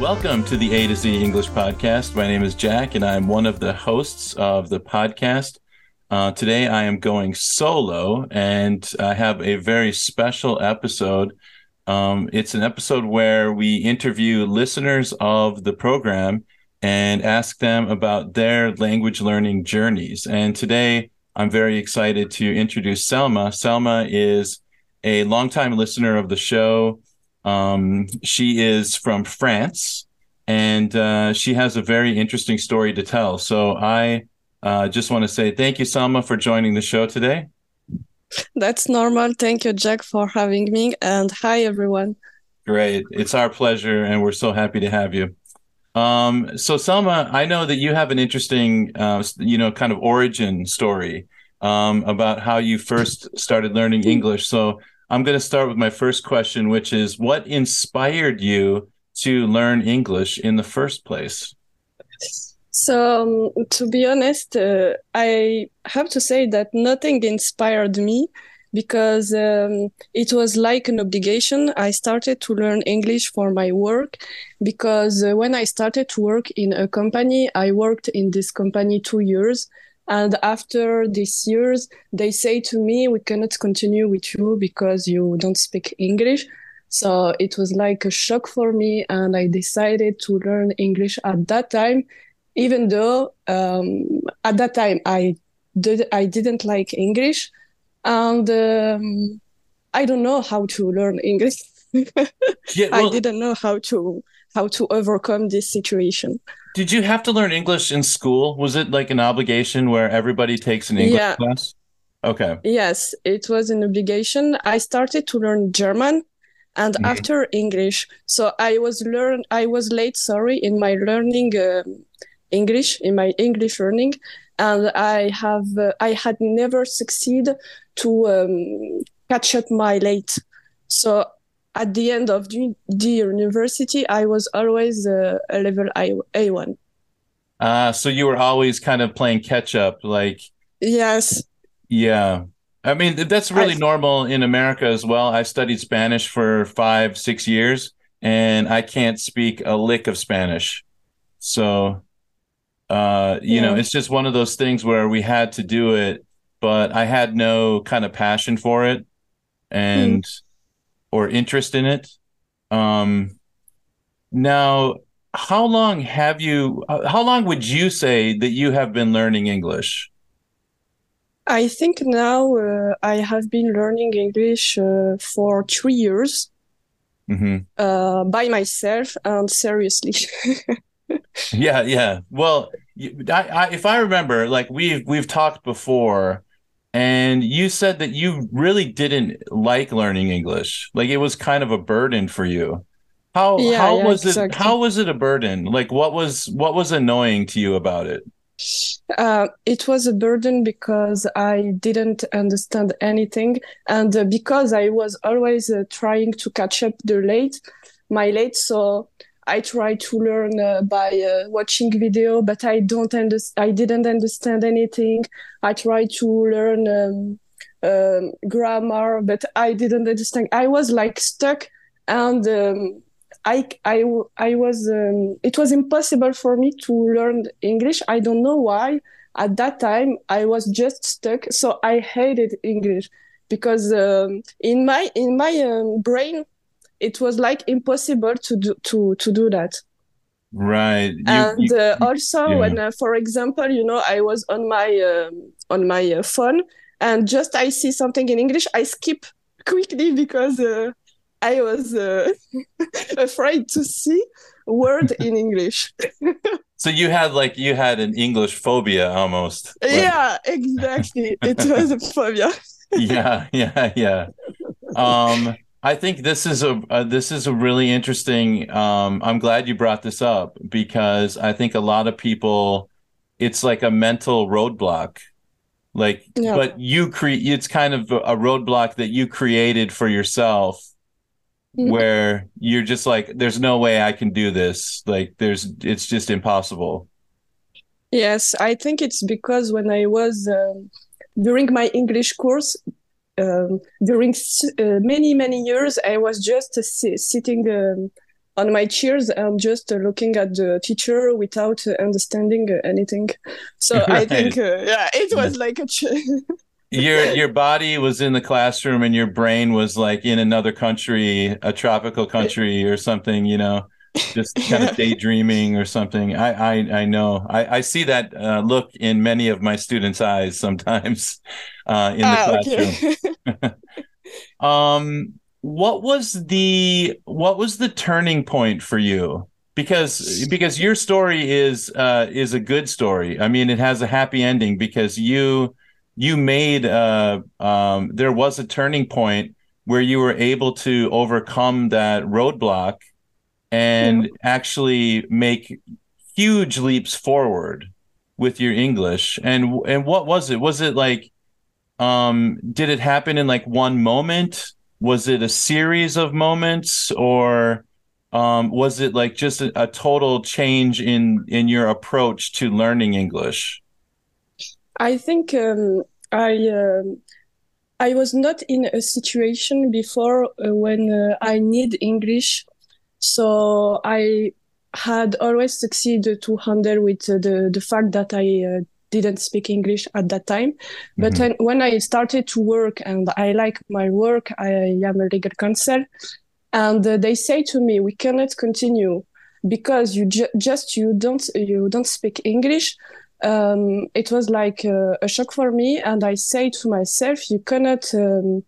Welcome to the A to Z English podcast. My name is Jack, and I'm one of the hosts of the podcast. Uh, today, I am going solo, and I have a very special episode. Um, it's an episode where we interview listeners of the program and ask them about their language learning journeys. And today, I'm very excited to introduce Salma. Salma is a longtime listener of the show. Um, she is from France, and uh, she has a very interesting story to tell. So I uh, just want to say thank you, Salma, for joining the show today. That's normal. Thank you, Jack, for having me. And hi, everyone. Great. It's our pleasure, and we're so happy to have you. Um, so, Salma, I know that you have an interesting, uh, you know, kind of origin story um, about how you first started learning English. So, I'm going to start with my first question, which is what inspired you to learn English in the first place? So, um, to be honest, uh, I have to say that nothing inspired me because um, it was like an obligation. I started to learn English for my work because uh, when I started to work in a company, I worked in this company two years and after these years, they say to me, we cannot continue with you because you don't speak English. So it was like a shock for me. And I decided to learn English at that time, even though um, at that time I, did, I didn't like English. And um, I don't know how to learn English. yeah, well, I didn't know how to how to overcome this situation. Did you have to learn English in school? Was it like an obligation where everybody takes an English yeah. class? Okay. Yes, it was an obligation. I started to learn German and mm-hmm. after English. So I was learn I was late, sorry, in my learning uh, English, in my English learning and I have uh, I had never succeed to um, catch up my late. So at the end of the, the university, I was always uh, a level A one. Uh, so you were always kind of playing catch up, like yes, yeah. I mean that's really I, normal in America as well. I studied Spanish for five, six years, and I can't speak a lick of Spanish. So, uh, you yeah. know, it's just one of those things where we had to do it, but I had no kind of passion for it, and. Mm or interest in it. Um, now, how long have you? How long would you say that you have been learning English? I think now uh, I have been learning English uh, for three years mm-hmm. uh, by myself and seriously. yeah, yeah. Well, I, I, if I remember, like we've we've talked before and you said that you really didn't like learning English. Like it was kind of a burden for you. How yeah, how yeah, was exactly. it how was it a burden? Like what was what was annoying to you about it? Uh, it was a burden because I didn't understand anything, and uh, because I was always uh, trying to catch up the late, my late. So I try to learn uh, by uh, watching video, but I don't understand. I didn't understand anything. I try to learn um, um, grammar, but I didn't understand. I was like stuck, and um, I, I, I was. Um, it was impossible for me to learn English. I don't know why. At that time, I was just stuck. So I hated English. because um, in my in my um, brain it was like impossible to do to to do that. Right. You, and you, uh, also yeah. when uh, for example you know i was on my um, on my uh, phone and just i see something in english i skip quickly because uh, i was uh, afraid to see word in english. So you had like you had an english phobia almost yeah exactly. It was a phobia. Yeah yeah yeah. Um I think this is a uh, this is a really interesting. Um, I'm glad you brought this up because I think a lot of people, it's like a mental roadblock. Like, yeah. but you create. It's kind of a roadblock that you created for yourself, mm-hmm. where you're just like, "There's no way I can do this." Like, there's, it's just impossible. Yes, I think it's because when I was um, during my English course, um, during uh, many many years i was just sitting um, on my chairs and just uh, looking at the teacher without uh, understanding uh, anything so right. i think uh, yeah it was like a your your body was in the classroom and your brain was like in another country a tropical country or something you know just kind of daydreaming or something. I I, I know. I, I see that uh, look in many of my students' eyes sometimes uh, in the ah, classroom. Okay. um, what was the what was the turning point for you? Because because your story is uh, is a good story. I mean, it has a happy ending because you you made uh um there was a turning point where you were able to overcome that roadblock and yeah. actually make huge leaps forward with your English. And and what was it? Was it like um did it happen in like one moment? Was it a series of moments or um was it like just a, a total change in in your approach to learning English? I think um I um I was not in a situation before uh, when uh, I need English so I had always succeeded to handle with uh, the the fact that I uh, didn't speak English at that time. Mm-hmm. But then when I started to work and I like my work, I am a legal counsel, and uh, they say to me, "We cannot continue because you ju- just you don't you don't speak English." Um, it was like uh, a shock for me, and I say to myself, "You cannot." Um,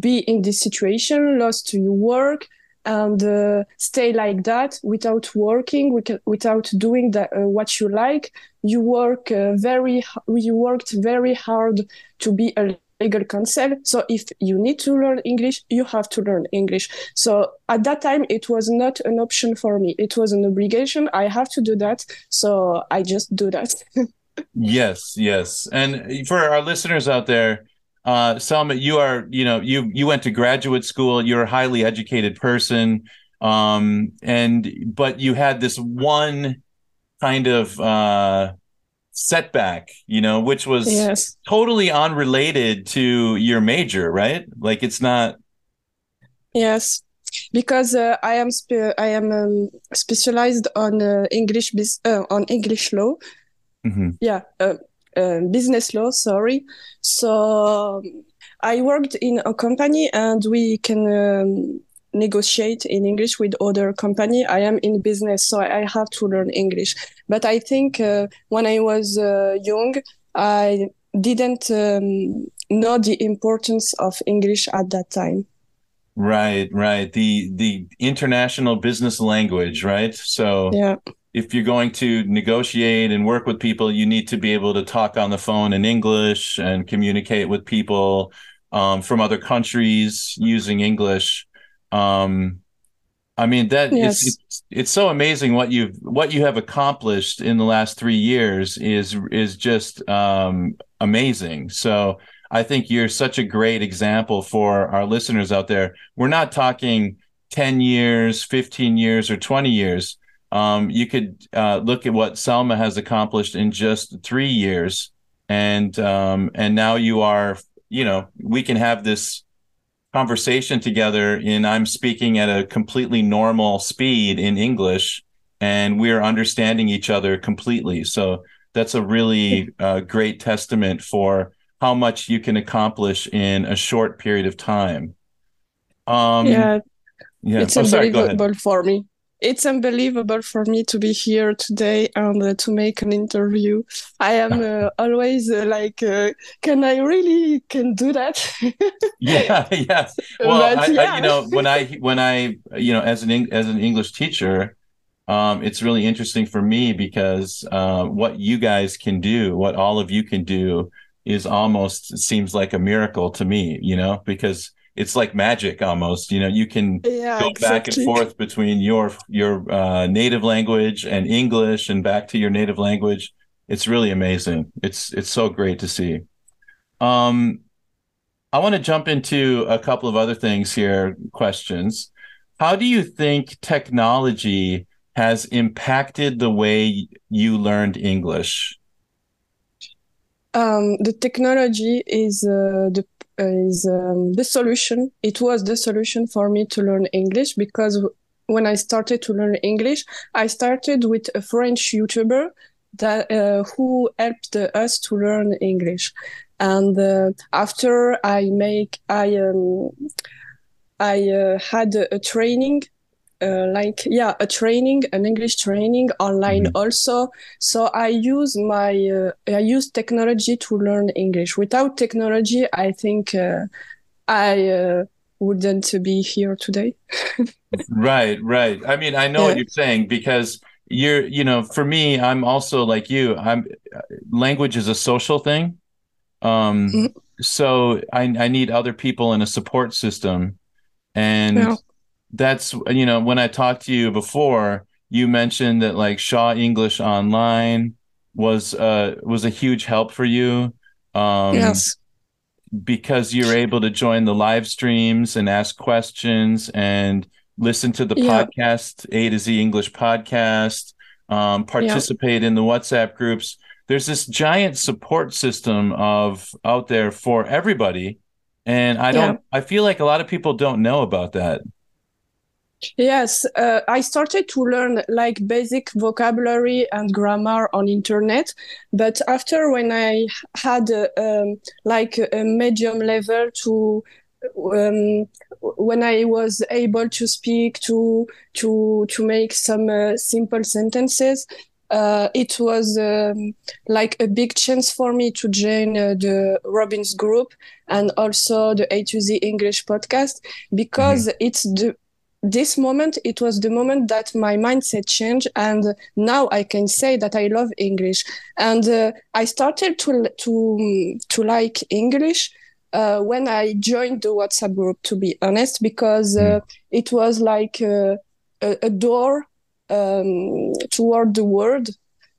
be in this situation, lost to your work, and uh, stay like that without working without doing the, uh, what you like. You work uh, very you worked very hard to be a legal counsel. So if you need to learn english you have to learn english. So at that time it was not an option for me. It was an obligation. I have to do that. So i just do that. Yes yes. And for our listeners out there uh, Salma, you are, you know, you you went to graduate school. You're a highly educated person, um, and but you had this one kind of uh, setback, you know, which was yes. totally unrelated to your major, right? Like it's not. Yes, because uh, I am spe- I am um, specialized on uh, English bis- uh, on English law. Mm-hmm. Yeah, uh, uh, business law, sorry. So I worked in a company and we can um, negotiate in English with other company. I am in business, so I have to learn English. But I think uh, when I was uh, young, I didn't um, know the importance of English at that time. Right, right. The the international business language, right? So yeah if you're going to negotiate and work with people, you need to be able to talk on the phone in English and communicate with people um, from other countries using English. Um, I mean that yes. it's, it's, it's so amazing what you've what you have accomplished in the last three years is is just um, amazing. So I think you're such a great example for our listeners out there. We're not talking ten years, fifteen years, or twenty years um, you could uh, look at what Salma has accomplished in just three years, and um, and now you are, you know, we can have this conversation together. And I'm speaking at a completely normal speed in English, and we're understanding each other completely. So that's a really uh, great testament for how much you can accomplish in a short period of time. Um, yeah, yeah. it's Oh, sorry, unbelievable for me. It's unbelievable for me to be here today and uh, to make an interview. I am uh, always uh, like, uh, can I really can do that? Yeah, yeah. Well, But I, I, you know, when I when I you know as an as an English teacher, um, it's really interesting for me because uh, what you guys can do, what all of you can do, is almost seems like a miracle to me. You know, because it's like magic almost. You know, you can yeah, go back and forth between your your uh, native language and English and back to your native language. It's really amazing. It's it's so great to see. Um, I want to jump into a couple of other things here. Questions. How do you think technology has impacted the way you learned English? Um, the technology is uh, the is um, the solution. It was the solution for me to learn English because when I started to learn English, I started with a French YouTuber that uh, who helped us to learn English, and uh, after I make I um, I uh, had a, a training uh, like yeah a training an english training online Mhm. also so i use my uh, i use technology to learn english without technology i think uh, i uh, wouldn't be here today Right, right. I mean, I know what you're saying because you're, you know, for me, I'm also like you. I'm language is a social thing. Um, Mhm. so I I need other people in a support system. And Yeah. That's, you know, when I talked to you before, you mentioned that like Shaw English Online was uh was a huge help for you. Um yes because you're able to join the live streams and ask questions and listen to the Yeah. podcast A to Z English podcast, um, participate in the WhatsApp groups. There's this giant support system of out there for everybody, and I don't. I feel like a lot of people don't know about that. Yes, uh, I started to learn like basic vocabulary and grammar on internet, but after when I had uh, um, like a medium level to um, when I was able to speak to to to make some uh, simple sentences, uh, it was um, like a big chance for me to join uh, the Robin's group and also the A to Z English podcast because it's the this moment it was the moment that my mindset changed and now i can say that i love english. And uh, i started to to to like english uh, when i joined the whatsapp group to be honest because uh, it was like uh, a, a door um, toward the world.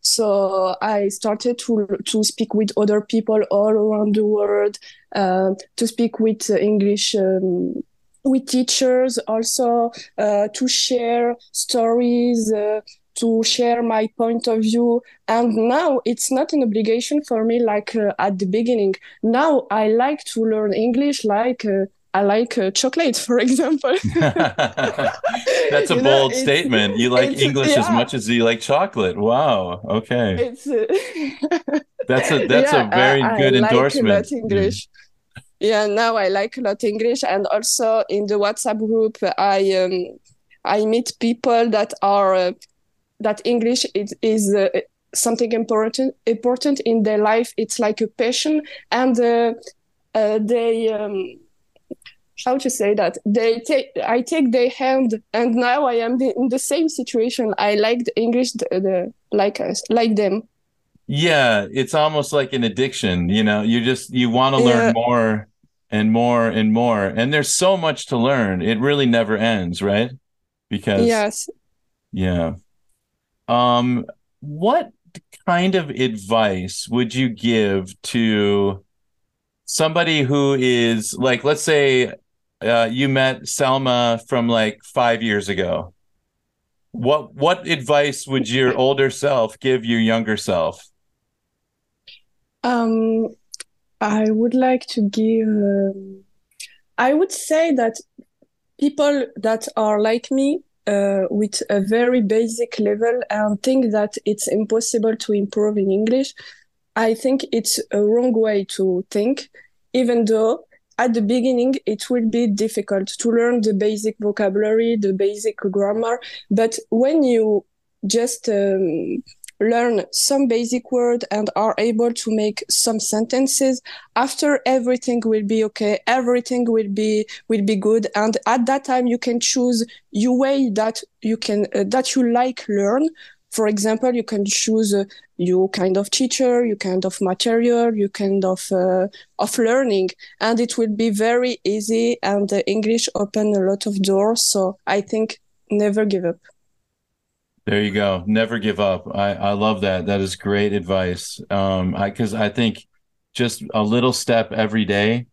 So i started to to speak with other people all around the world uh, to speak with english um, with teachers also uh, to share stories uh, to share my point of view and now it's not an obligation for me like uh, at the beginning now i like to learn english like uh, i like uh, chocolate for example That's a You bold it's- statement. You like English as much as you like chocolate. Wow. Okay. it's uh, That's a that's Yeah, a very I- I good like endorsement. lot English. Yeah, now I like a lot English, and also in the WhatsApp group, I um, I meet people that are uh, that English is is uh, something important important in their life. It's like a passion, and uh, uh, they um, how to say that they take I take their hand, and now I am in the same situation. I like the English, the, the like us, like them. Yeah, it's almost like an addiction, you know. You just you want to learn more and more and more. And there's so much to learn. It really never ends, right? Because Yes. yeah. Um what kind of advice would you give to somebody who is like let's say uh, you met Selma from like 5 years ago. What what advice would your older self give your younger self? Um, I would like to give, um, I would say that people that are like me, uh, with a very basic level and think that it's impossible to improve in English, I think it's a wrong way to think, even though at the beginning it will be difficult to learn the basic vocabulary, the basic grammar. But when you just um, learn some basic word and are able to make some sentences after everything will be okay everything will be will be good and at that time you can choose your way that you can uh, that you like learn for example, you can choose uh, your kind of teacher, your kind of material, your kind of uh, of learning, and it will be very easy. And uh, English open a lot of doors. So I think never give up. There you go. Never give up. I, I love that. That is great advice. Um, I because I think just a little step every day,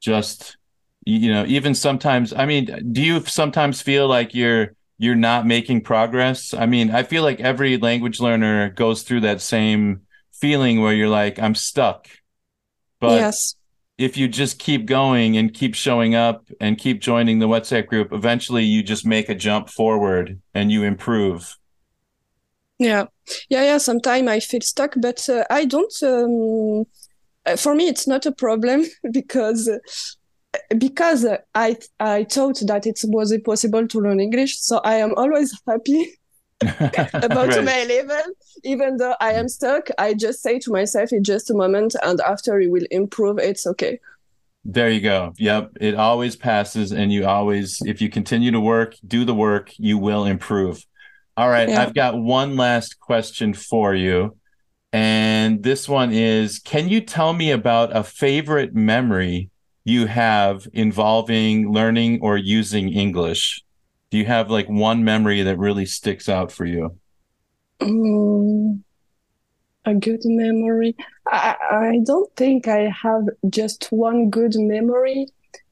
just you know, even sometimes. I mean, do you sometimes feel like you're you're not making progress. I mean, I feel like every language learner goes through that same feeling where you're like, I'm stuck. But yes. If you just keep going and keep showing up and keep joining the WhatsApp group, eventually you just make a jump forward and you improve. Yeah. Yeah. Yeah. Sometimes I feel stuck, but uh, I don't. Um, for me, it's not a problem because because I I thought that it was impossible to learn English, so I am always happy about right. my level. Even though I am stuck, I just say to myself, "It's just a moment, and after it will improve. It's okay." There you go. Yep, it always passes, and you always, if you continue to work, do the work, you will improve. All right, yeah. I've got one last question for you. And this one is Can you tell me about a favorite memory you have involving learning or using English? Do you have like one memory that really sticks out for you? Um, a good memory. I, I don't think I have just one good memory,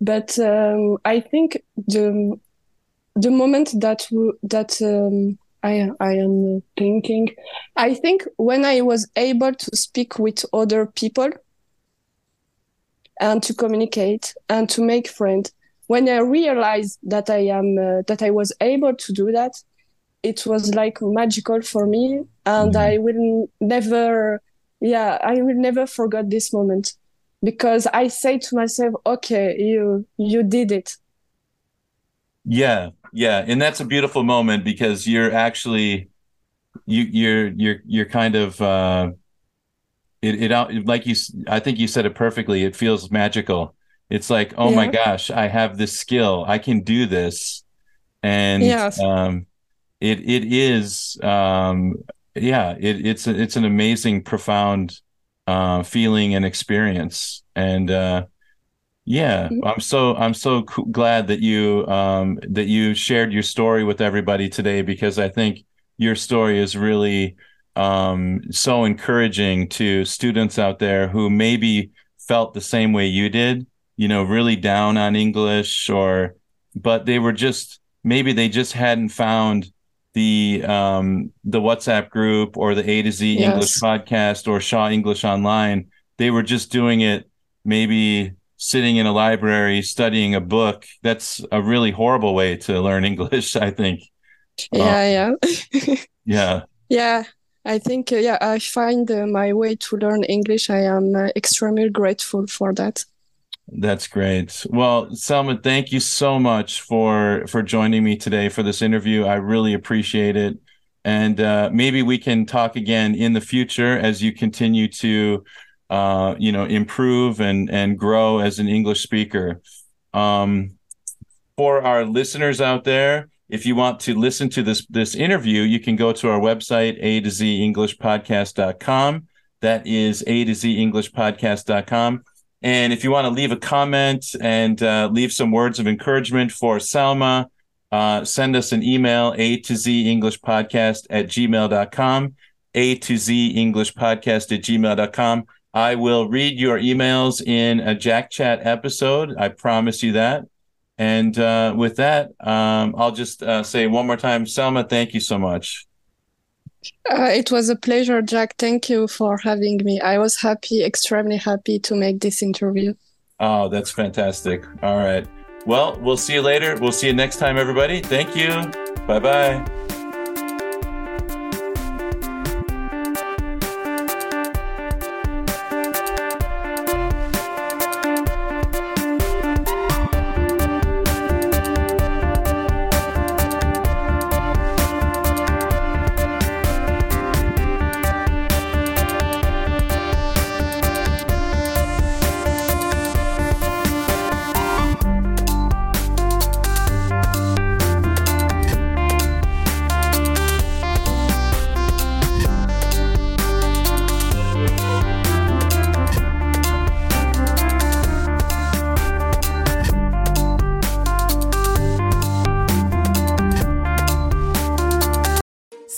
but um, I think the the moment that that um, I I am thinking, I think when I was able to speak with other people and to communicate and to make friends. When I realized that I am uh, that I was able to do that, it was like magical for me, and mm-hmm. I will never, yeah, I will never forget this moment because I say to myself, okay, you you did it. Yeah, yeah, and that's a beautiful moment because you're actually you you're you're you're kind of uh it, it like you i think you said it perfectly it feels magical it's like oh yeah. my gosh i have this skill i can do this and yes. um it it is um yeah it, it's a, it's an amazing profound uh feeling and experience and uh yeah mm-hmm. i'm so i'm so glad that you um that you shared your story with everybody today because i think your story is really um, so encouraging to students out there who maybe felt the same way you did, you know, really down on English or, but they were just, maybe they just hadn't found the um, the WhatsApp group or the A to Z yes. English podcast or Shaw English Online. They were just doing it maybe sitting in a library studying a book. That's a really horrible way to learn English, I think. Yeah, um, yeah. yeah. Yeah, I think, uh, yeah, I find uh, my way to learn English. I am uh, extremely grateful for that. That's great. Well, Salma, thank you so much for for joining me today for this interview. I really appreciate it, and uh, maybe we can talk again in the future as you continue to, uh, you know, improve and and grow as an English speaker. Um, for our listeners out there, if you want to listen to this this interview, you can go to our website, a to z english podcast.com. That is a to z english podcast.com. And if you want to leave a comment and uh, leave some words of encouragement for Salma, uh, send us an email, a to z english podcast at gmail.com, a to z english podcast at gmail.com. I will read your emails in a Jack Chat episode. I promise you that. And uh, with that, um, I'll just uh, say one more time, Salma, thank you so much. Uh, it was a pleasure, Jack. Thank you for having me. I was happy, extremely happy to make this interview. Oh, that's fantastic. All right. Well, we'll see you later. We'll see you next time, everybody. Thank you. Bye bye.